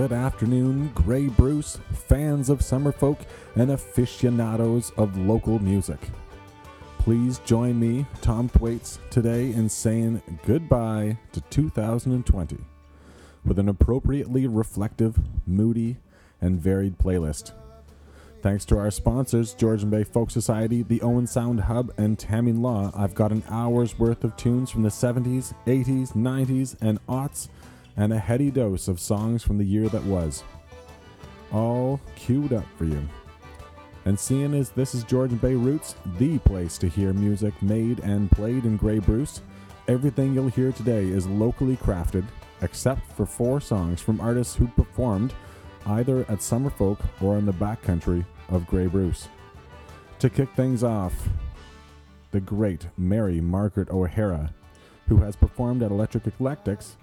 good afternoon, Grey Bruce, fans of Summerfolk, and aficionados of local music. Please join me, Tom Thwaites, today in saying goodbye to 2020 with an appropriately reflective, moody, and varied playlist. Thanks to our sponsors, Georgian Bay Folk Society, the Owen Sound Hub, and Tammy Law, I've got an hour's worth of tunes from the 70s, 80s, 90s, and aughts, and a heady dose of songs from the year that was. All queued up for you. And seeing as this is Georgian Bay Roots, the place to hear music made and played in Grey Bruce, everything you'll hear today is locally crafted, except for four songs from artists who performed either at Summerfolk or in the backcountry of Grey Bruce. To kick things off, the great Mary Margaret O'Hara, who has performed at Electric Eclectics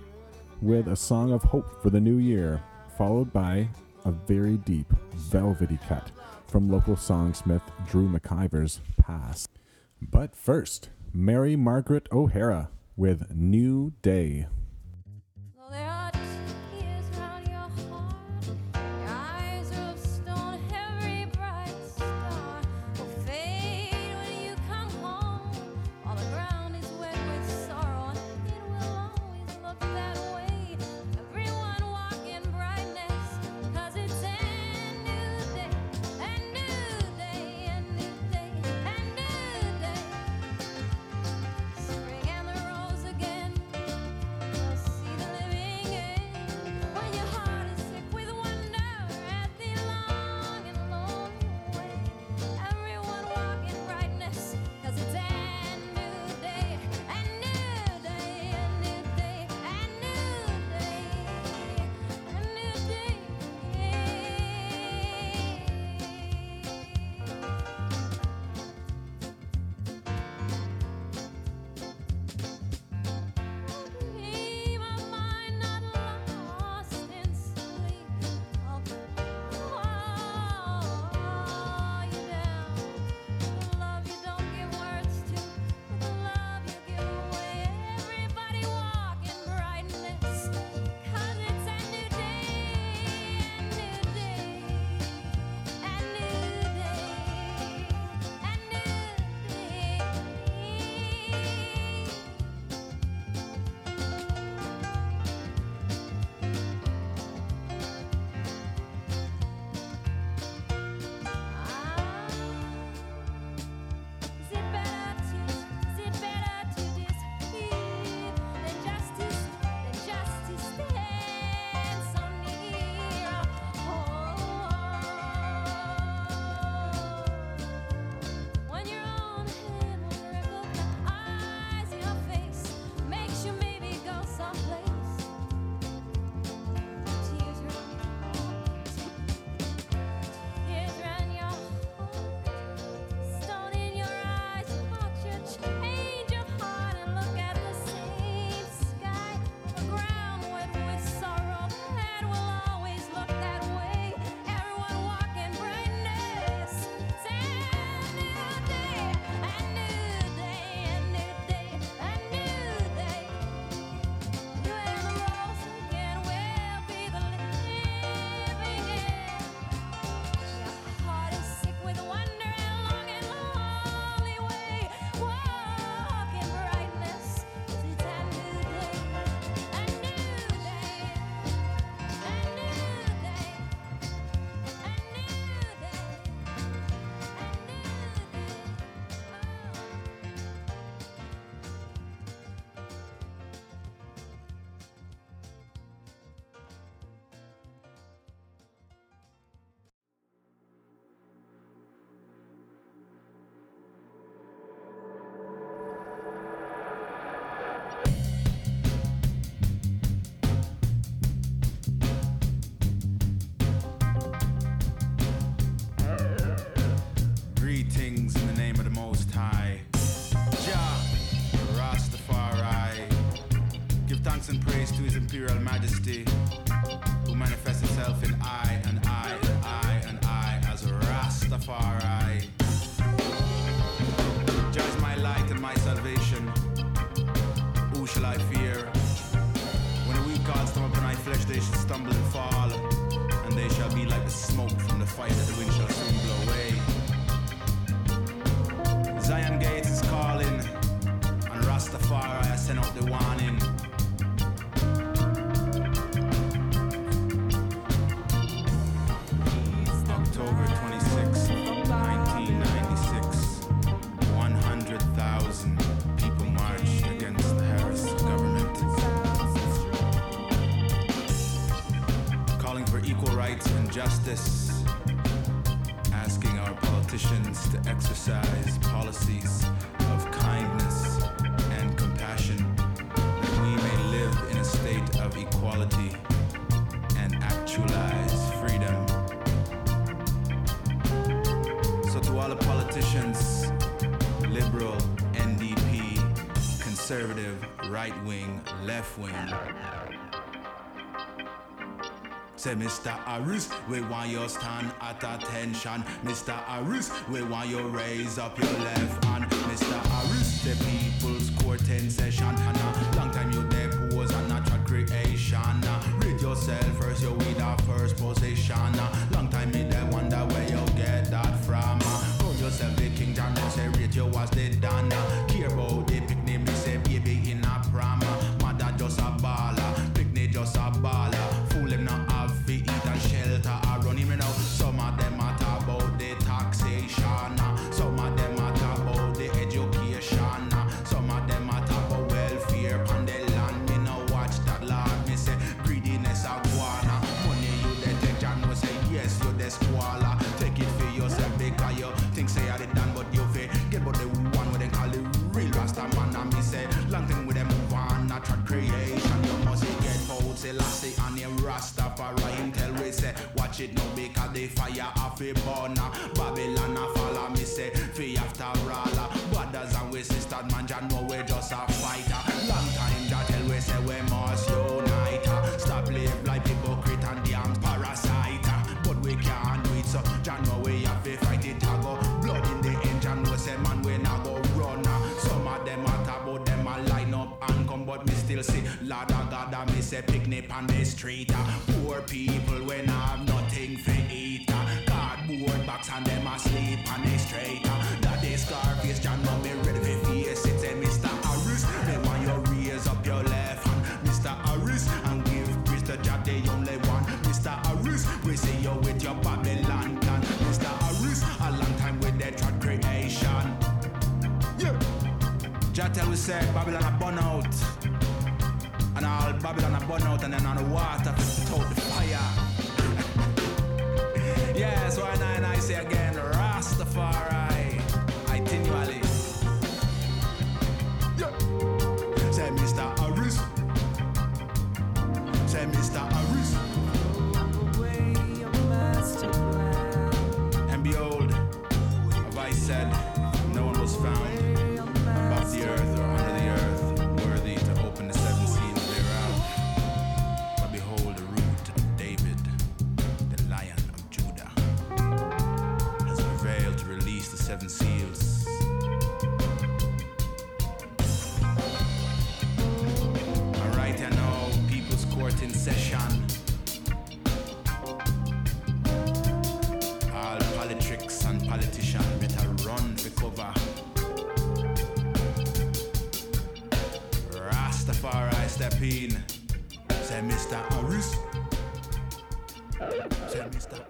with a song of hope for the new year, followed by a very deep, velvety cut from local songsmith Drew McIver's Past. But first, Mary Margaret O'Hara with New Day. Well, Imperial Majesty, Say, Mr. Harris, we want you stand at attention. Mr. Harris, we want you raise up your left hand. Mr. Harris, the people's court in session. And a long time you depose a natural creation. Read yourself first, you with the first position. Lassie and him Rastafari. Tell we say watch it now because the fire off a burner. Babylon a follow me say fi after all. Brothers and we sisters man, Jah know we just a fighter. Long time Jah tell we say we must unite. Stop live like hypocrite and damn parasite. But we can't do it so Jah know we have to fight it. I go blood in the engine, no say man we not go run. Some of them a talk about them a line up and come, but me still see Lord say picnic on the street. uh. Poor people when I have nothing for eat. uh. Cardboard box and them asleep on the street. uh. That is Scarface, John me ready for face It's Say Mr. Harris, they want you raise up your left hand, Mr. Harris, and give praise to Jah the only one. Mr. Harris, we see you with your Babylon plan. Mr. Harris, a long time with the trad creation. Yeah. Jah tell we say Babylon a burn out. All Babylon a burn out and then on the water put out the fire. yeah, so I and I say again, Rastafari. Itinerally. Yeah. Say Mr. Harris. Say Mr. Harris. In session. All politics and better run for cover. Rastafari step in. Say Mr. Say Mr.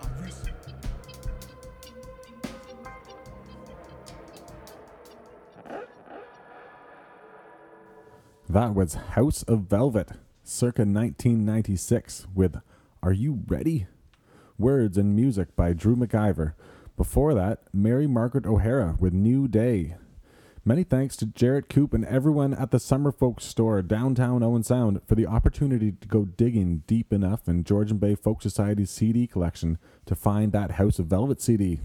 That was House of Velvet, circa 1996, with Are You Ready? Words and music by Drew McIver. Before that, Mary Margaret O'Hara with New Day. Many thanks to Jarrett Coop and everyone at the Summerfolk store downtown Owen Sound for the opportunity to go digging deep enough in Georgian Bay Folk Society's CD collection to find that House of Velvet CD.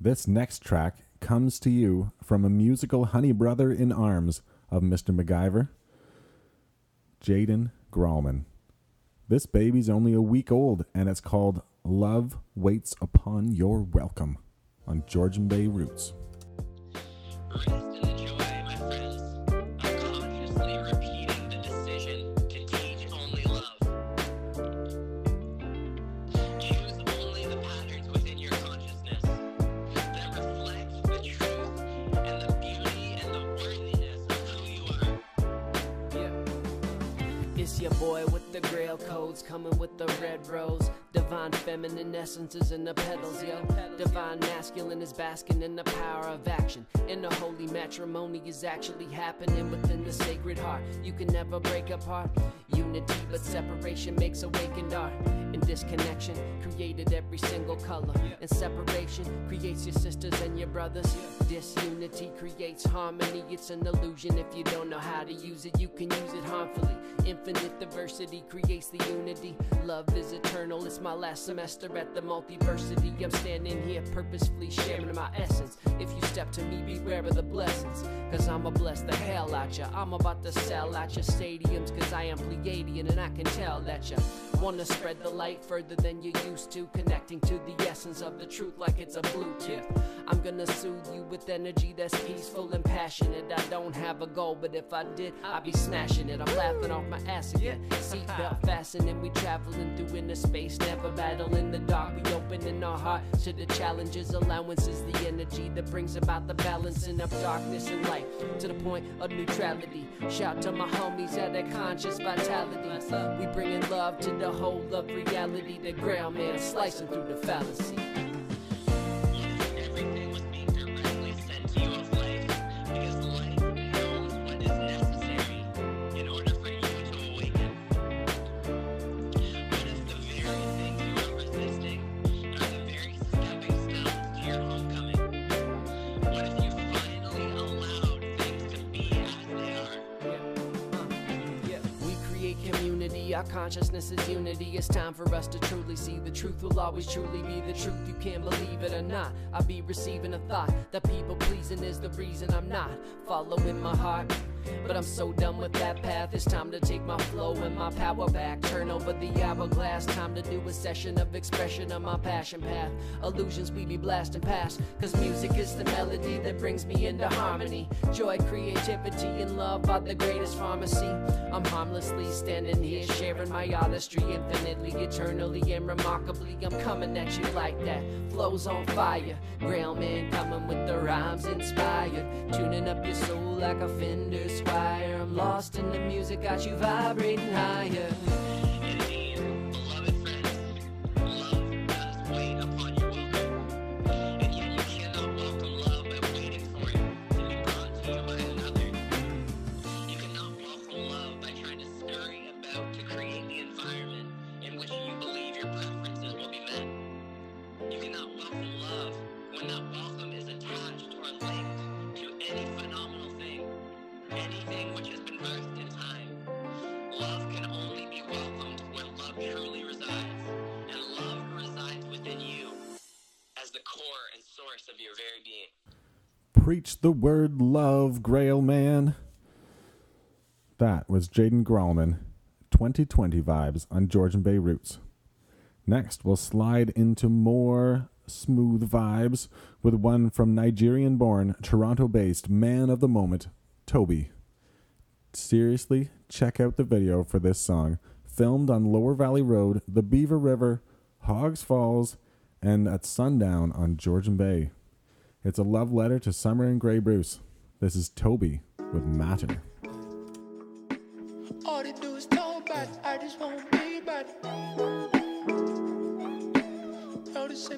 This next track comes to you from a musical honey brother in arms of Mr. McIver, Jaden Grallman. This baby's only a week old and it's called Love Waits Upon Your Welcome on Georgian Bay Roots. Essences in the petals, yo. Divine masculine is basking in the power of matrimony is actually happening within the sacred heart. You can never break apart. Unity, but separation makes awakened art. And disconnection created every single color. And separation creates your sisters and your brothers. Disunity creates harmony. It's an illusion if you don't know how to use it. You can use it harmfully. Infinite diversity creates the unity. Love is eternal. It's my last semester at the multiversity. I'm standing here purposefully sharing my step to me, beware of the blessings. Cause I'ma bless the hell out ya. I'm about to sell out your stadiums. Cause I am Pleiadian and I can tell that ya wanna spread the light further than you used to. Connecting to the essence of the truth like it's a Bluetooth. I'm gonna soothe you with energy that's peaceful and passionate. I don't have a goal, but if I did, I'd be smashing it. I'm laughing off my ass again. Seatbelt fastening, we traveling through inner space, never battle in the dark. We opening our heart to the challenges. Allowance is the energy that brings about the balancing of darkness and light to the point of neutrality. Shout to my homies at their conscious vitality. We bringing love to the whole of reality. The ground man slicing through the fallacy. Our consciousness is unity. It's time for us to truly see the truth will always truly be the truth. You can't believe it or not. I be receiving a thought that people pleasing is the reason I'm not following my heart. But I'm so done with that path. It's time to take my flow and my power back. Turn over the hourglass. Time to do a session of expression of my passion path. Illusions we be blasting past. Cause music is the melody that brings me into harmony. Joy, creativity, and love are the greatest pharmacy. I'm harmlessly standing here sharing my artistry infinitely, eternally, and remarkably. I'm coming at you like that. Flows on fire. Grail man coming with the rhymes inspired. Tuning up your soul like a Fender Squier. I'm lost in the music, got you vibrating higher. The word love, Grail Man. That was Jaden Grallman, 2020 vibes on Georgian Bay Roots. Next, we'll slide into more smooth vibes with one from Nigerian born, Toronto based man of the moment, Toby. Seriously, check out the video for this song, filmed on Lower Valley Road, the Beaver River, Hogg's Falls, and at sundown on Georgian Bay. It's a love letter to Summer and Grey Bruce. This is Toby with Matter. All they do is talk about it. I just won't be about it. This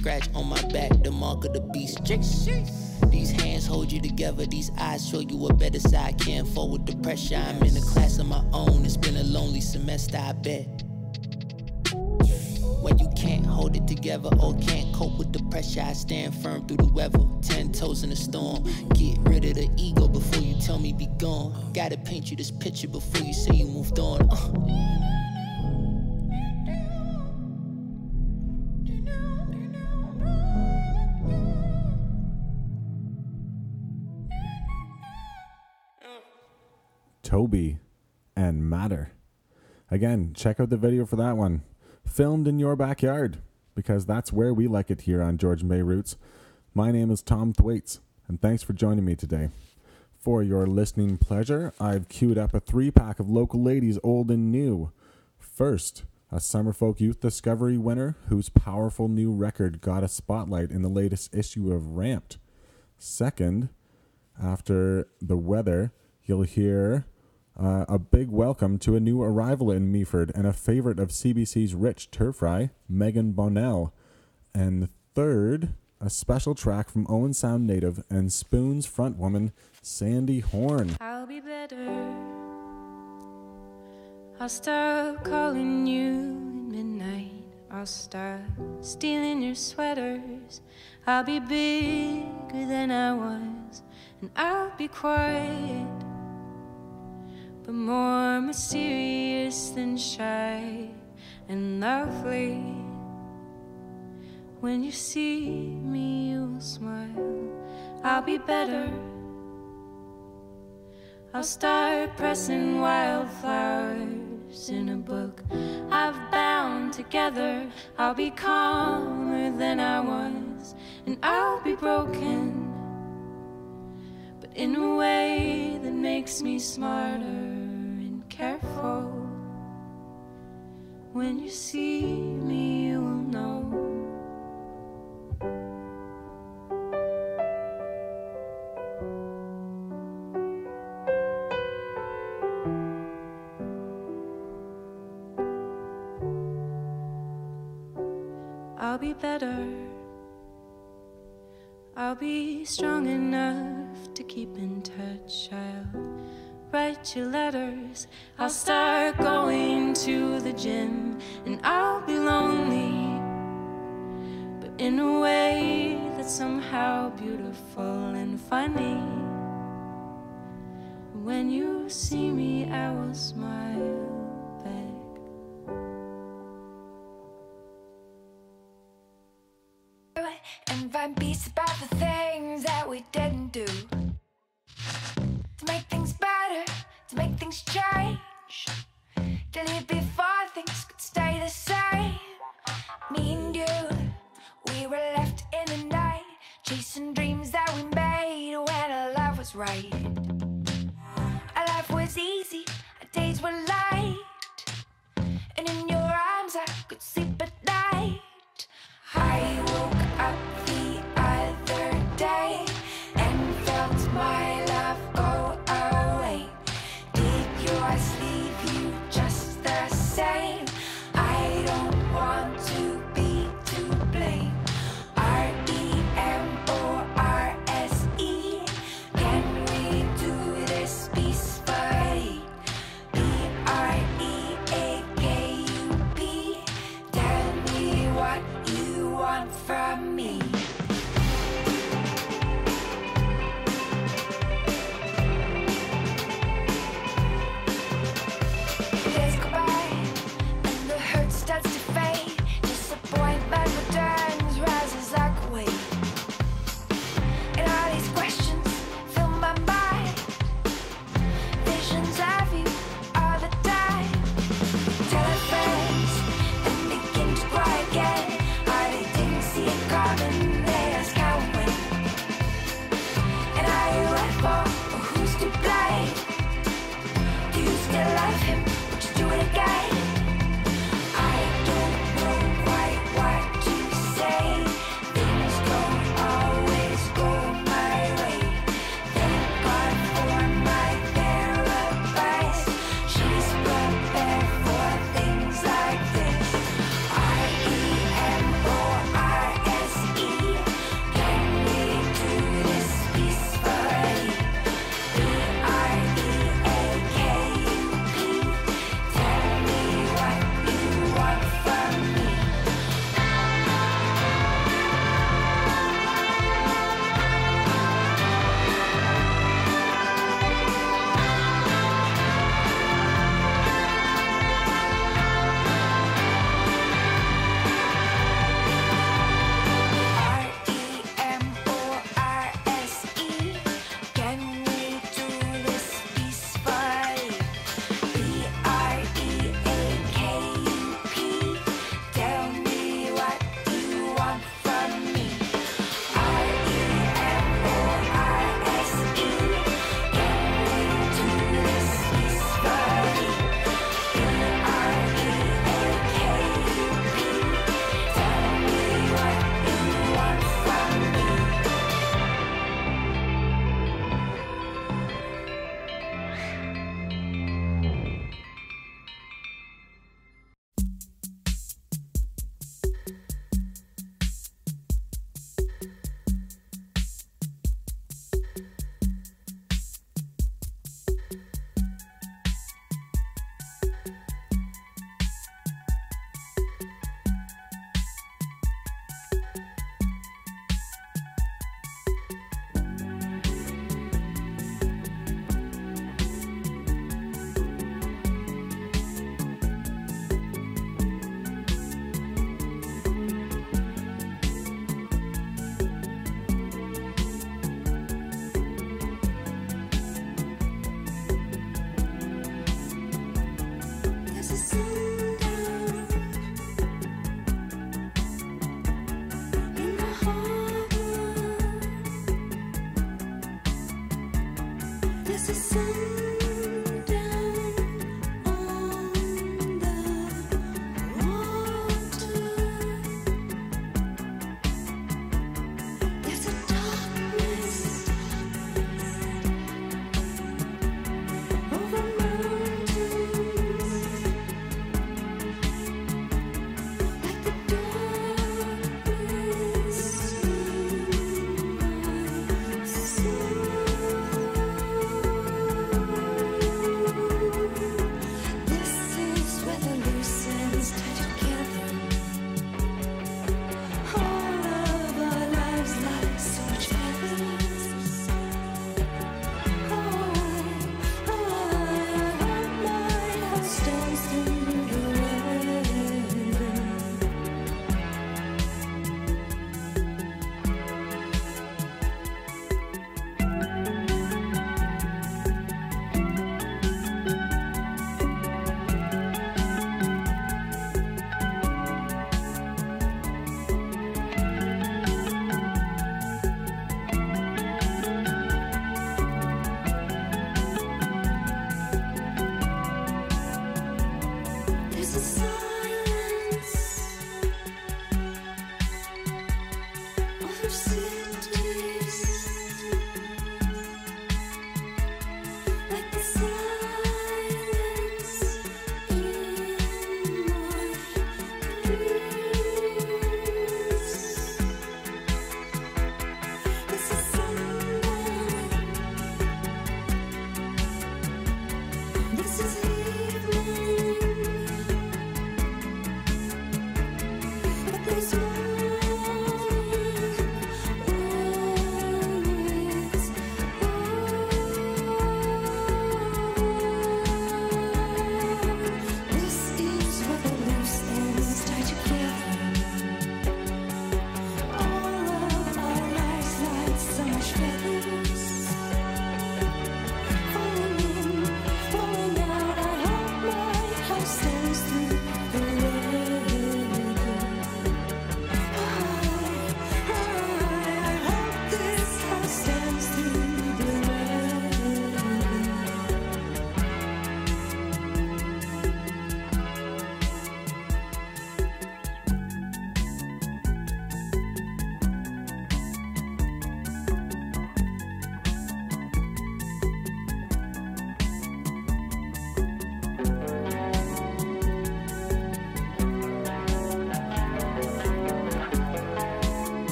scratch on my back, the mark of the beast. These hands hold you together, these eyes show you a better side. Can't forward the pressure. I'm in a class of my own. It's been a lonely semester, I bet. When you can't hold it together or can't cope with the pressure, I stand firm through the weather. Ten toes in the storm. Get rid of the ego before you tell me be gone. Gotta paint you this picture before you say you moved on. Uh. Toby and Matter. Again, check out the video for that one. Filmed in your backyard, because that's where we like it here on Georgian Bay Roots. My name is Tom Thwaites, and thanks for joining me today. For your listening pleasure, I've queued up a three pack of local ladies, old and new. First, a Summerfolk Youth Discovery winner whose powerful new record got a spotlight in the latest issue of Ramped. Second, after the weather, you'll hear uh, a big welcome to a new arrival in Meaford and a favorite of CBC's Rich Terfry, Megan Bonnell. And third, a special track from Owen Sound native and Spoon's frontwoman, Sandy Horne. I'll be better. I'll stop calling you at midnight. I'll stop stealing your sweaters. I'll be bigger than I was, and I'll be quiet, but more mysterious than shy and lovely. When you see me, you'll smile. I'll be better. I'll start pressing wildflowers in a book I've bound together. I'll be calmer than I was, and I'll be broken, but in a way that makes me smarter careful. When you see me, you will know. I'll be better. I'll be strong enough to keep in touch. I'll write you letters. I'll start going to the gym, and I'll be lonely, but in a way that's somehow beautiful and funny. When you see me, I will smile back. and find peace about the things that we didn't Me and you, we were left in the night, chasing dreams that we made when our love was right. Our life was easy, our days were light.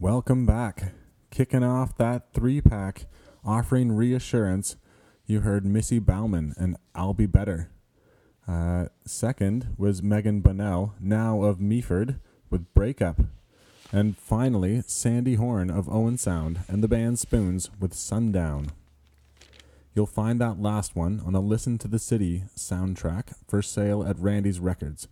Welcome back. Kicking off that three pack, offering reassurance, you heard Missy Bauman and I'll Be Better. Uh, second was Megan Bonnell, now of Meaford, with Breakup. And finally, Sandy Horne of Owen Sound and the band Spoons with Sundown. You'll find that last one on the Listen to the City soundtrack for sale at Randy's Records.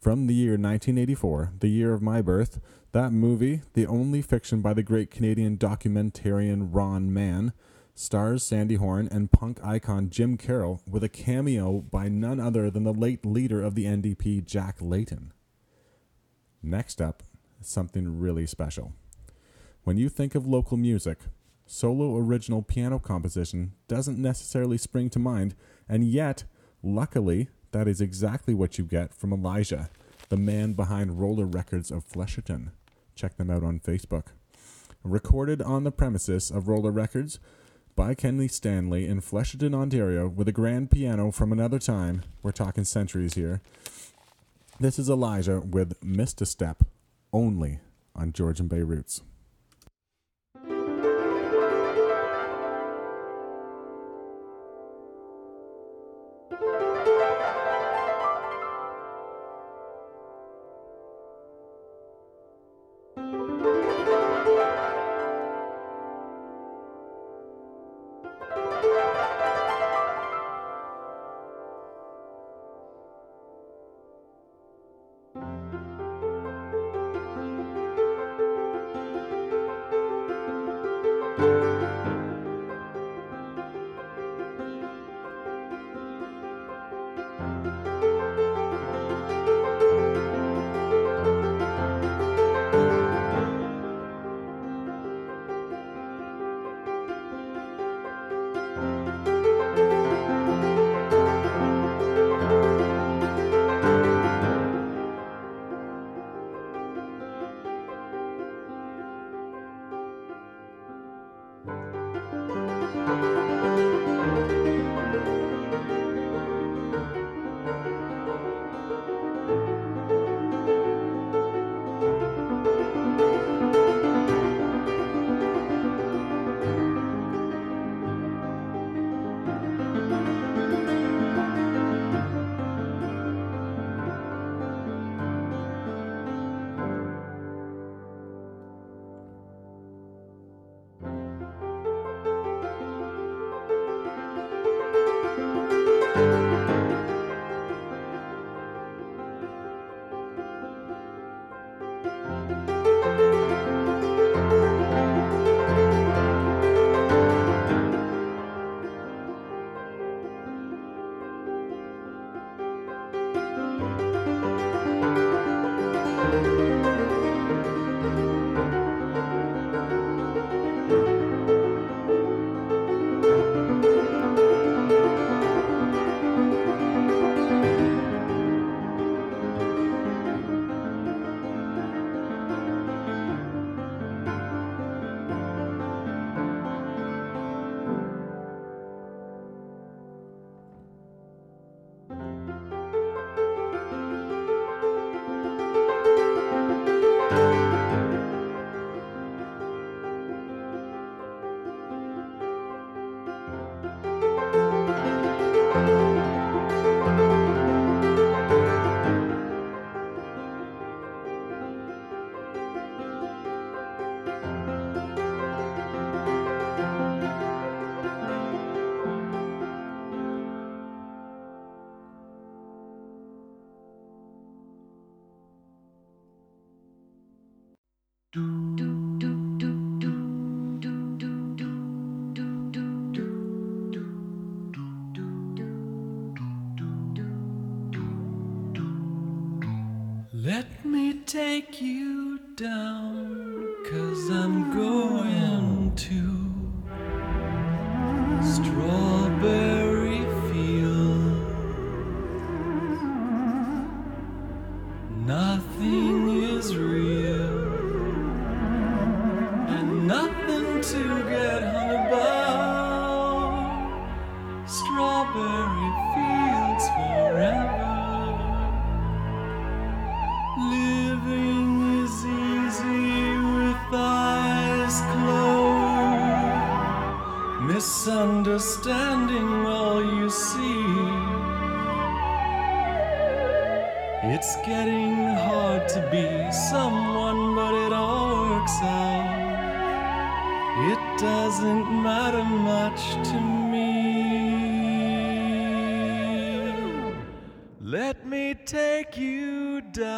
From the year 1984, the year of my birth, that movie, the only fiction by the great Canadian documentarian Ron Mann, stars Sandy Horne and punk icon Jim Carroll with a cameo by none other than the late leader of the NDP, Jack Layton. Next up, something really special. When you think of local music, solo original piano composition doesn't necessarily spring to mind, and yet, luckily, that is exactly what you get from Elijah, the man behind Roller Records of Flesherton. Check them out on Facebook. Recorded on the premises of Roller Records by Kenley Stanley in Flesherton, Ontario, with a grand piano from another time. We're talking centuries here. This is Elijah with Missed a Step, only on Georgian Bay Roots.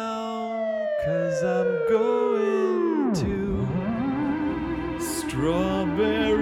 Down, cause I'm going to Strawberry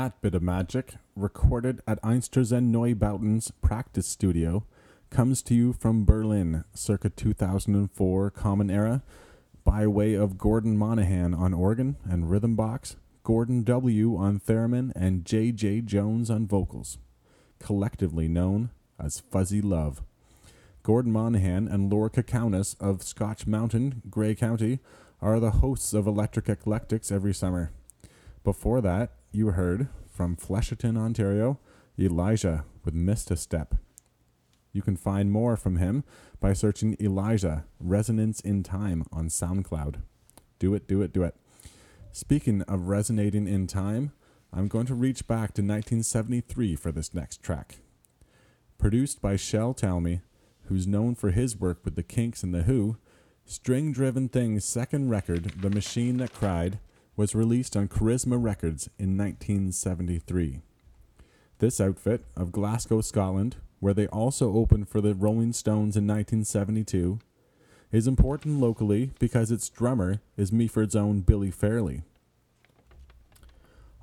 That bit of magic, recorded at Einstürzende Neubauten's practice studio, comes to you from Berlin, circa 2004 Common Era, by way of Gordon Monahan on organ and rhythm box, Gordon W. on theremin, and J.J. Jones on vocals, collectively known as Fuzzy Love. Gordon Monahan and Laura Kaunis of Scotch Mountain, Grey County, are the hosts of Electric Eclectics every summer. Before that, you heard from Flesherton, Ontario, Elijah with Missed a Step. You can find more from him by searching Elijah Resonance in Time on SoundCloud. Do it, do it, do it. Speaking of resonating in time, I'm going to reach back to 1973 for this next track. Produced by Shel Talmy, who's known for his work with the Kinks and the Who, String Driven Thing's second record, The Machine That Cried, was released on Charisma Records in 1973. This outfit of Glasgow, Scotland, where they also opened for the Rolling Stones in 1972, is important locally because its drummer is Meaford's own Billy Fairley.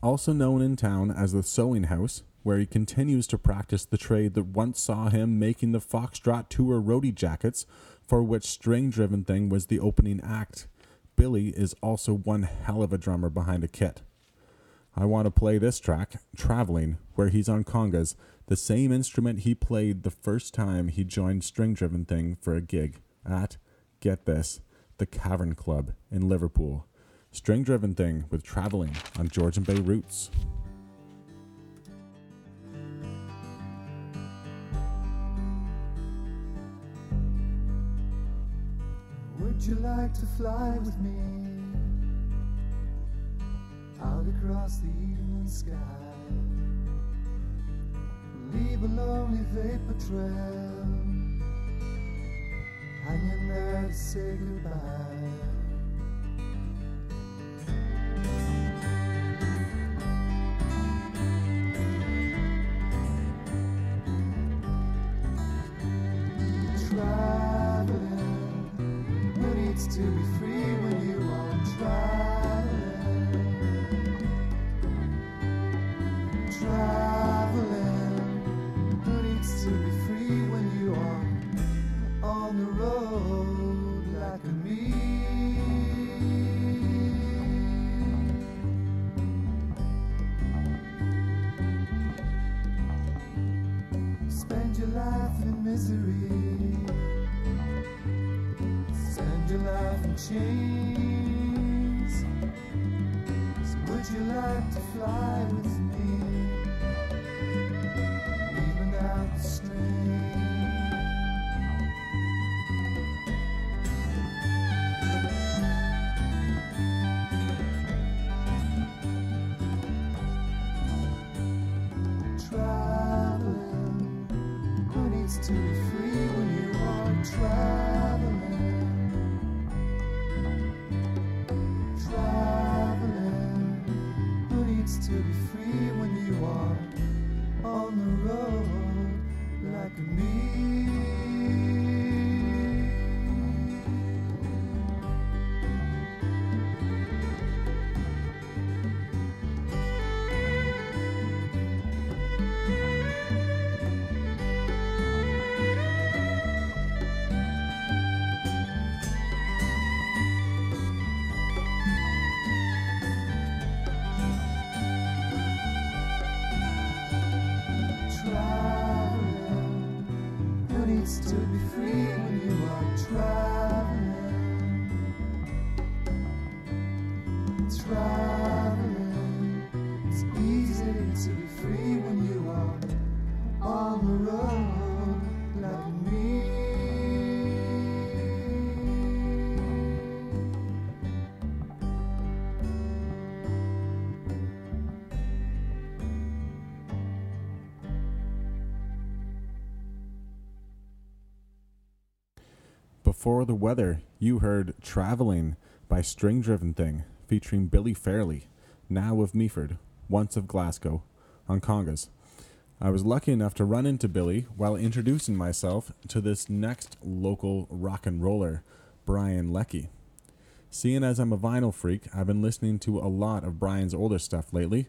Also known in town as the Sewing House, where he continues to practice the trade that once saw him making the Foxtrot Tour roadie jackets, for which String Driven Thing was the opening act. Billy is also one hell of a drummer behind a kit. I want to play this track, Traveling, where he's on congas, the same instrument he played the first time he joined String Driven Thing for a gig at, get this, the Cavern Club in Liverpool. String Driven Thing with Traveling on Georgian Bay Roots. Would you like to fly with me out across the evening sky? Leave a lonely vapor trail hanging there to say goodbye. Who Before the weather, you heard Traveling by String Driven Thing, featuring Billy Fairley, now of Meaford, once of Glasgow, on congas. I was lucky enough to run into Billy while introducing myself to this next local rock and roller, Brian Leckie. Seeing as I'm a vinyl freak, I've been listening to a lot of Brian's older stuff lately,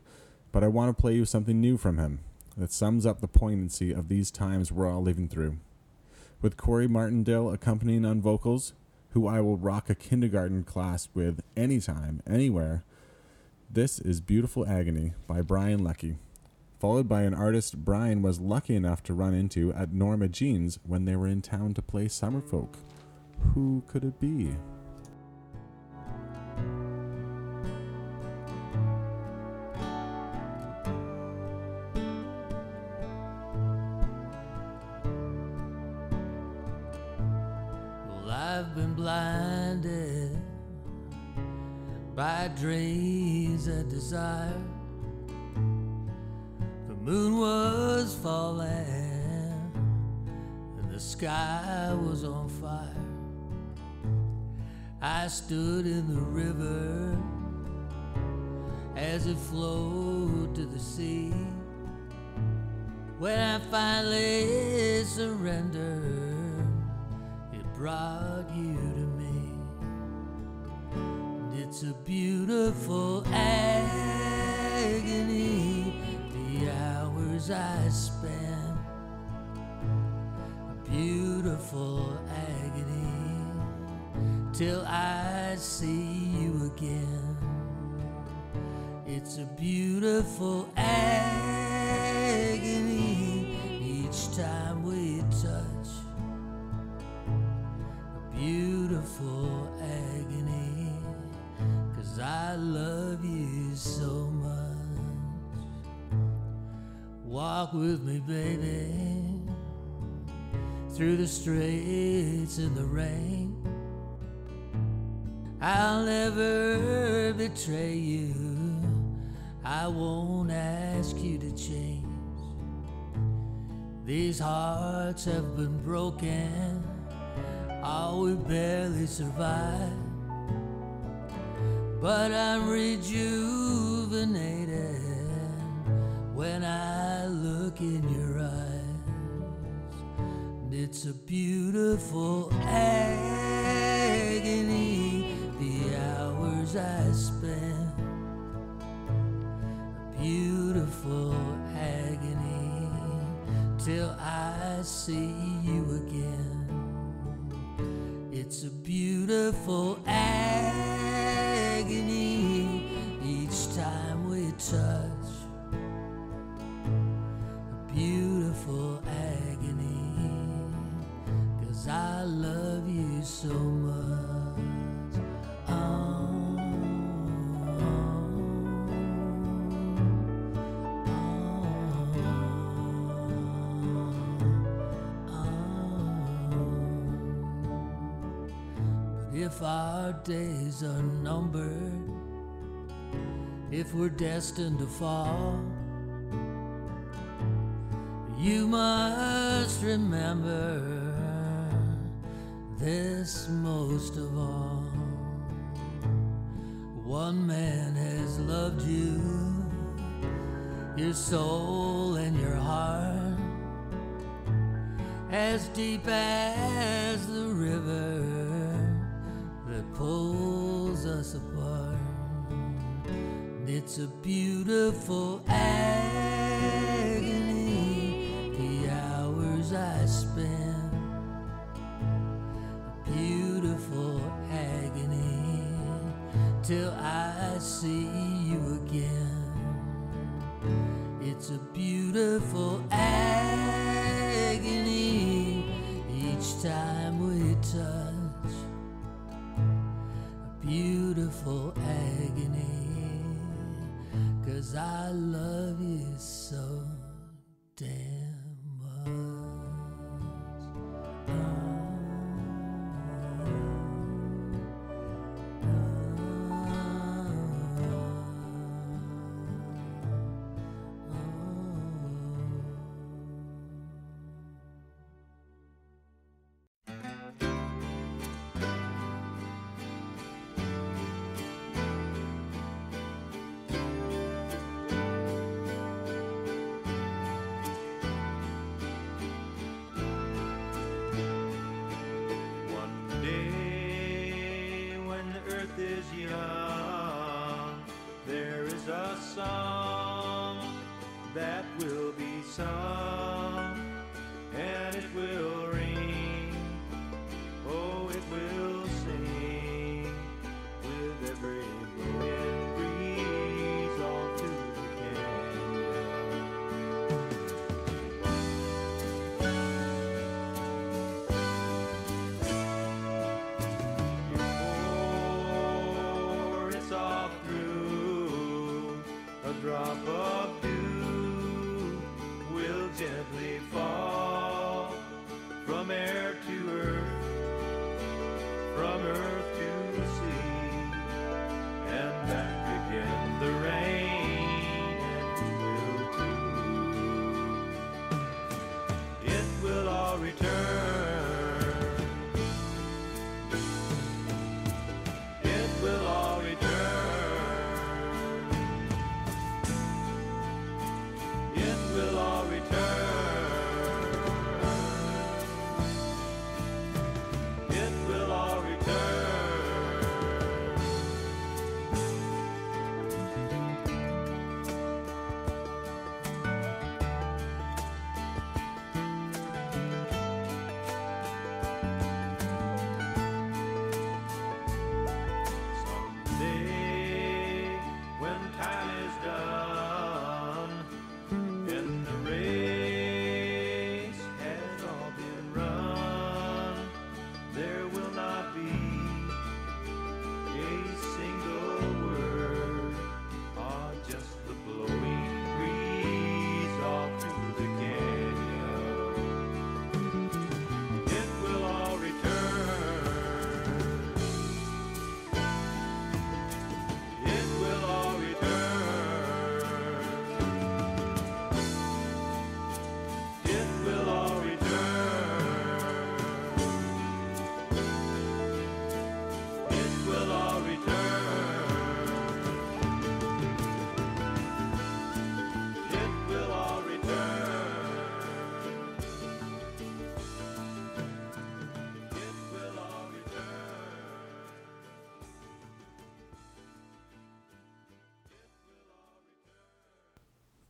But I want to play you something new from him that sums up the poignancy of these times we're all living through. With Corey Martindale accompanying on vocals, who I will rock a kindergarten class with anytime, anywhere, this is Beautiful Agony by Brian Leckie, followed by an artist Brian was lucky enough to run into at Norma Jean's when they were in town to play Summerfolk. Who could it be? I stood in the river as it flowed to the sea. When I finally surrendered, it brought you to me. And it's a beautiful agony, the hours I spent. A beautiful agony, till I see you again. It's a beautiful agony each time we touch. A beautiful agony, cause I love you so much. Walk with me, baby, through the streets in the rain. I'll never betray you. I won't ask you to change. These hearts have been broken. Oh, we barely survived. But I'm rejuvenated when I look in your eyes. It's a beautiful agony, hours I spent. A beautiful agony till I see you again. It's a beautiful days are numbered, if we're destined to fall, you must remember this most of all. One man has loved you, your soul and your heart, as deep as the river that pulls us apart. It's a beautiful agony, the hours I spent. A beautiful agony, till I see you again. It's a beautiful cause I love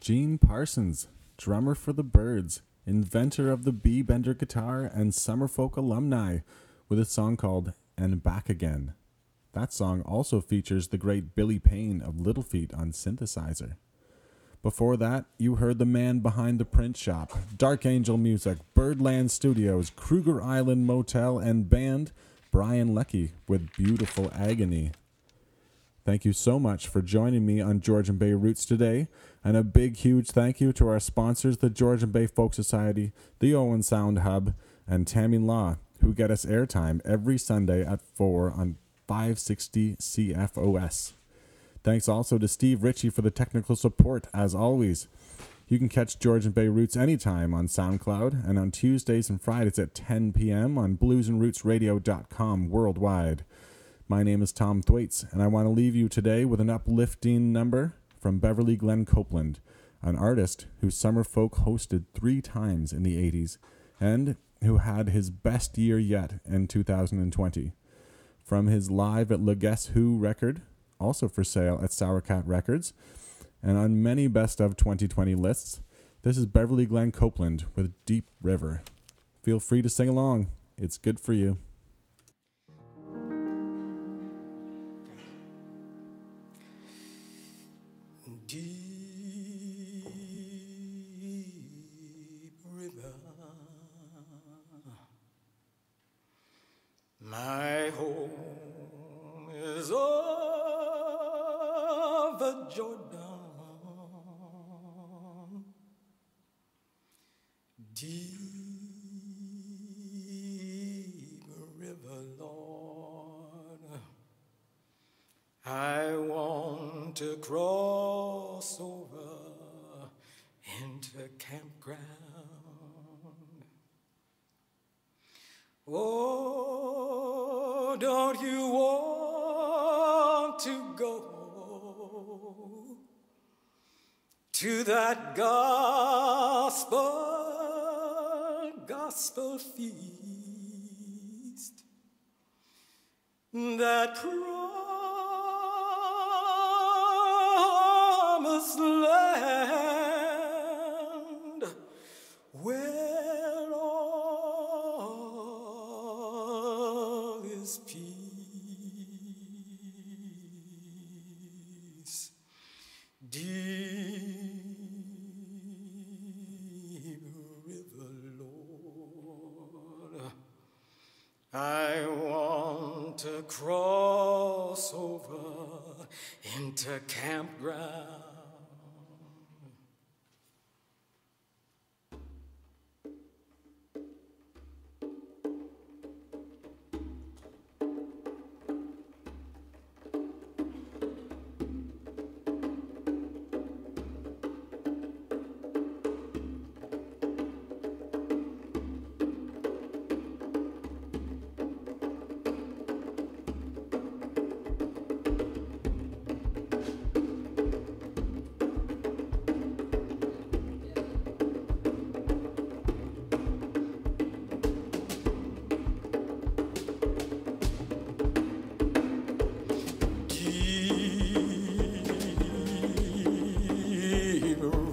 Gene Parsons, drummer for the Byrds, inventor of the B Bender guitar, and Summerfolk alumni, with a song called And Back Again. That song also features the great Billy Payne of Little Feat on synthesizer. Before that, you heard the man behind the print shop, Dark Angel Music, Birdland Studios, Kruger Island Motel, and band Brian Leckie with Beautiful Agony. Thank you so much for joining me on Georgian Bay Roots today. And a big, huge thank you to our sponsors, the Georgian Bay Folk Society, the Owen Sound Hub, and Tammy Law, who get us airtime every Sunday at 4 on 560 CFOS. Thanks also to Steve Ritchie for the technical support, as always. You can catch Georgian Bay Roots anytime on SoundCloud and on Tuesdays and Fridays at 10 p.m. on bluesandrootsradio.com worldwide. My name is Tom Thwaites, and I want to leave you today with an uplifting number from Beverly Glenn Copeland, an artist whose Summerfolk hosted three times in the 80s and who had his best year yet in 2020. From his Live at Le Guess Who record, also for sale at Sour Cat Records, and on many best of 2020 lists, this is Beverly Glenn Copeland with Deep River. Feel free to sing along, it's good for you. Cross over into campground. Oh, don't you want to go to that gospel, gospel feast? That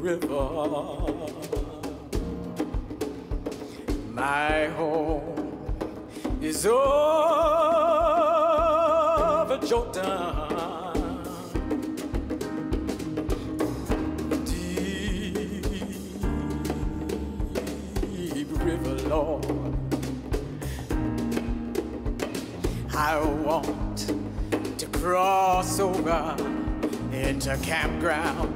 river. My home is over Jordan. Deep river, Lord. I want to cross over into campground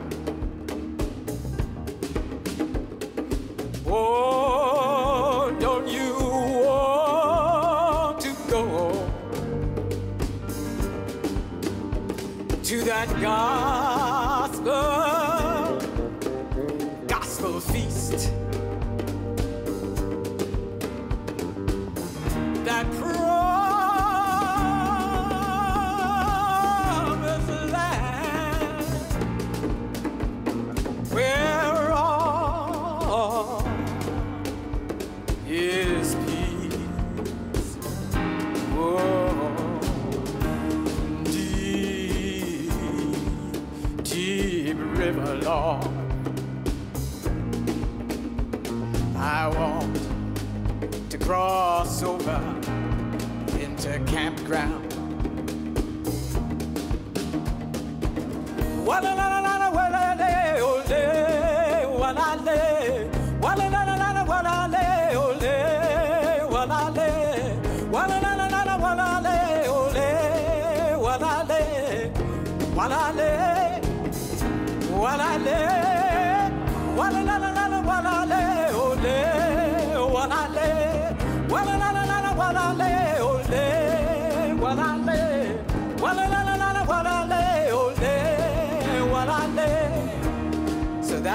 that gospel.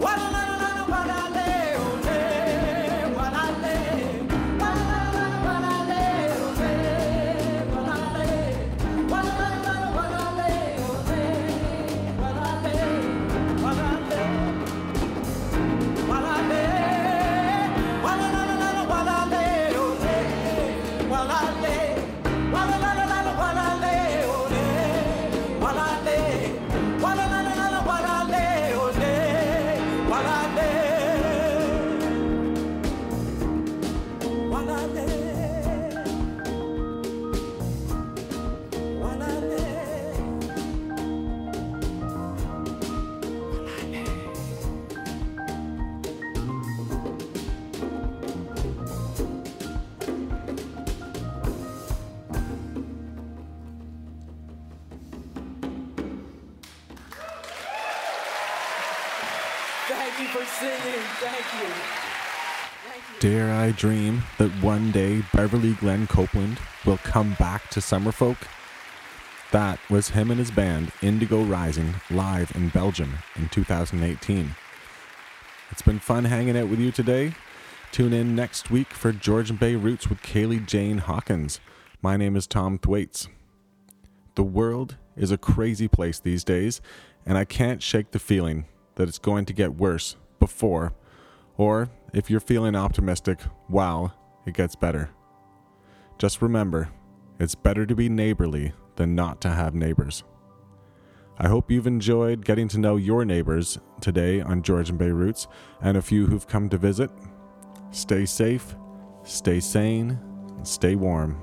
What? Beverly Glenn Copeland will come back to Summerfolk? That was him and his band Indigo Rising live in Belgium in 2018. It's been fun hanging out with you today. Tune in next week for Georgian Bay Roots with Kaylee Jane Hawkins. My name is Tom Thwaites. The world is a crazy place these days, and I can't shake the feeling that it's going to get worse before, or if you're feeling optimistic, wow, it gets better. Just remember, it's better to be neighborly than not to have neighbors. I hope you've enjoyed getting to know your neighbors today on Georgian Bay Roots and a few who've come to visit. Stay safe, stay sane, and stay warm.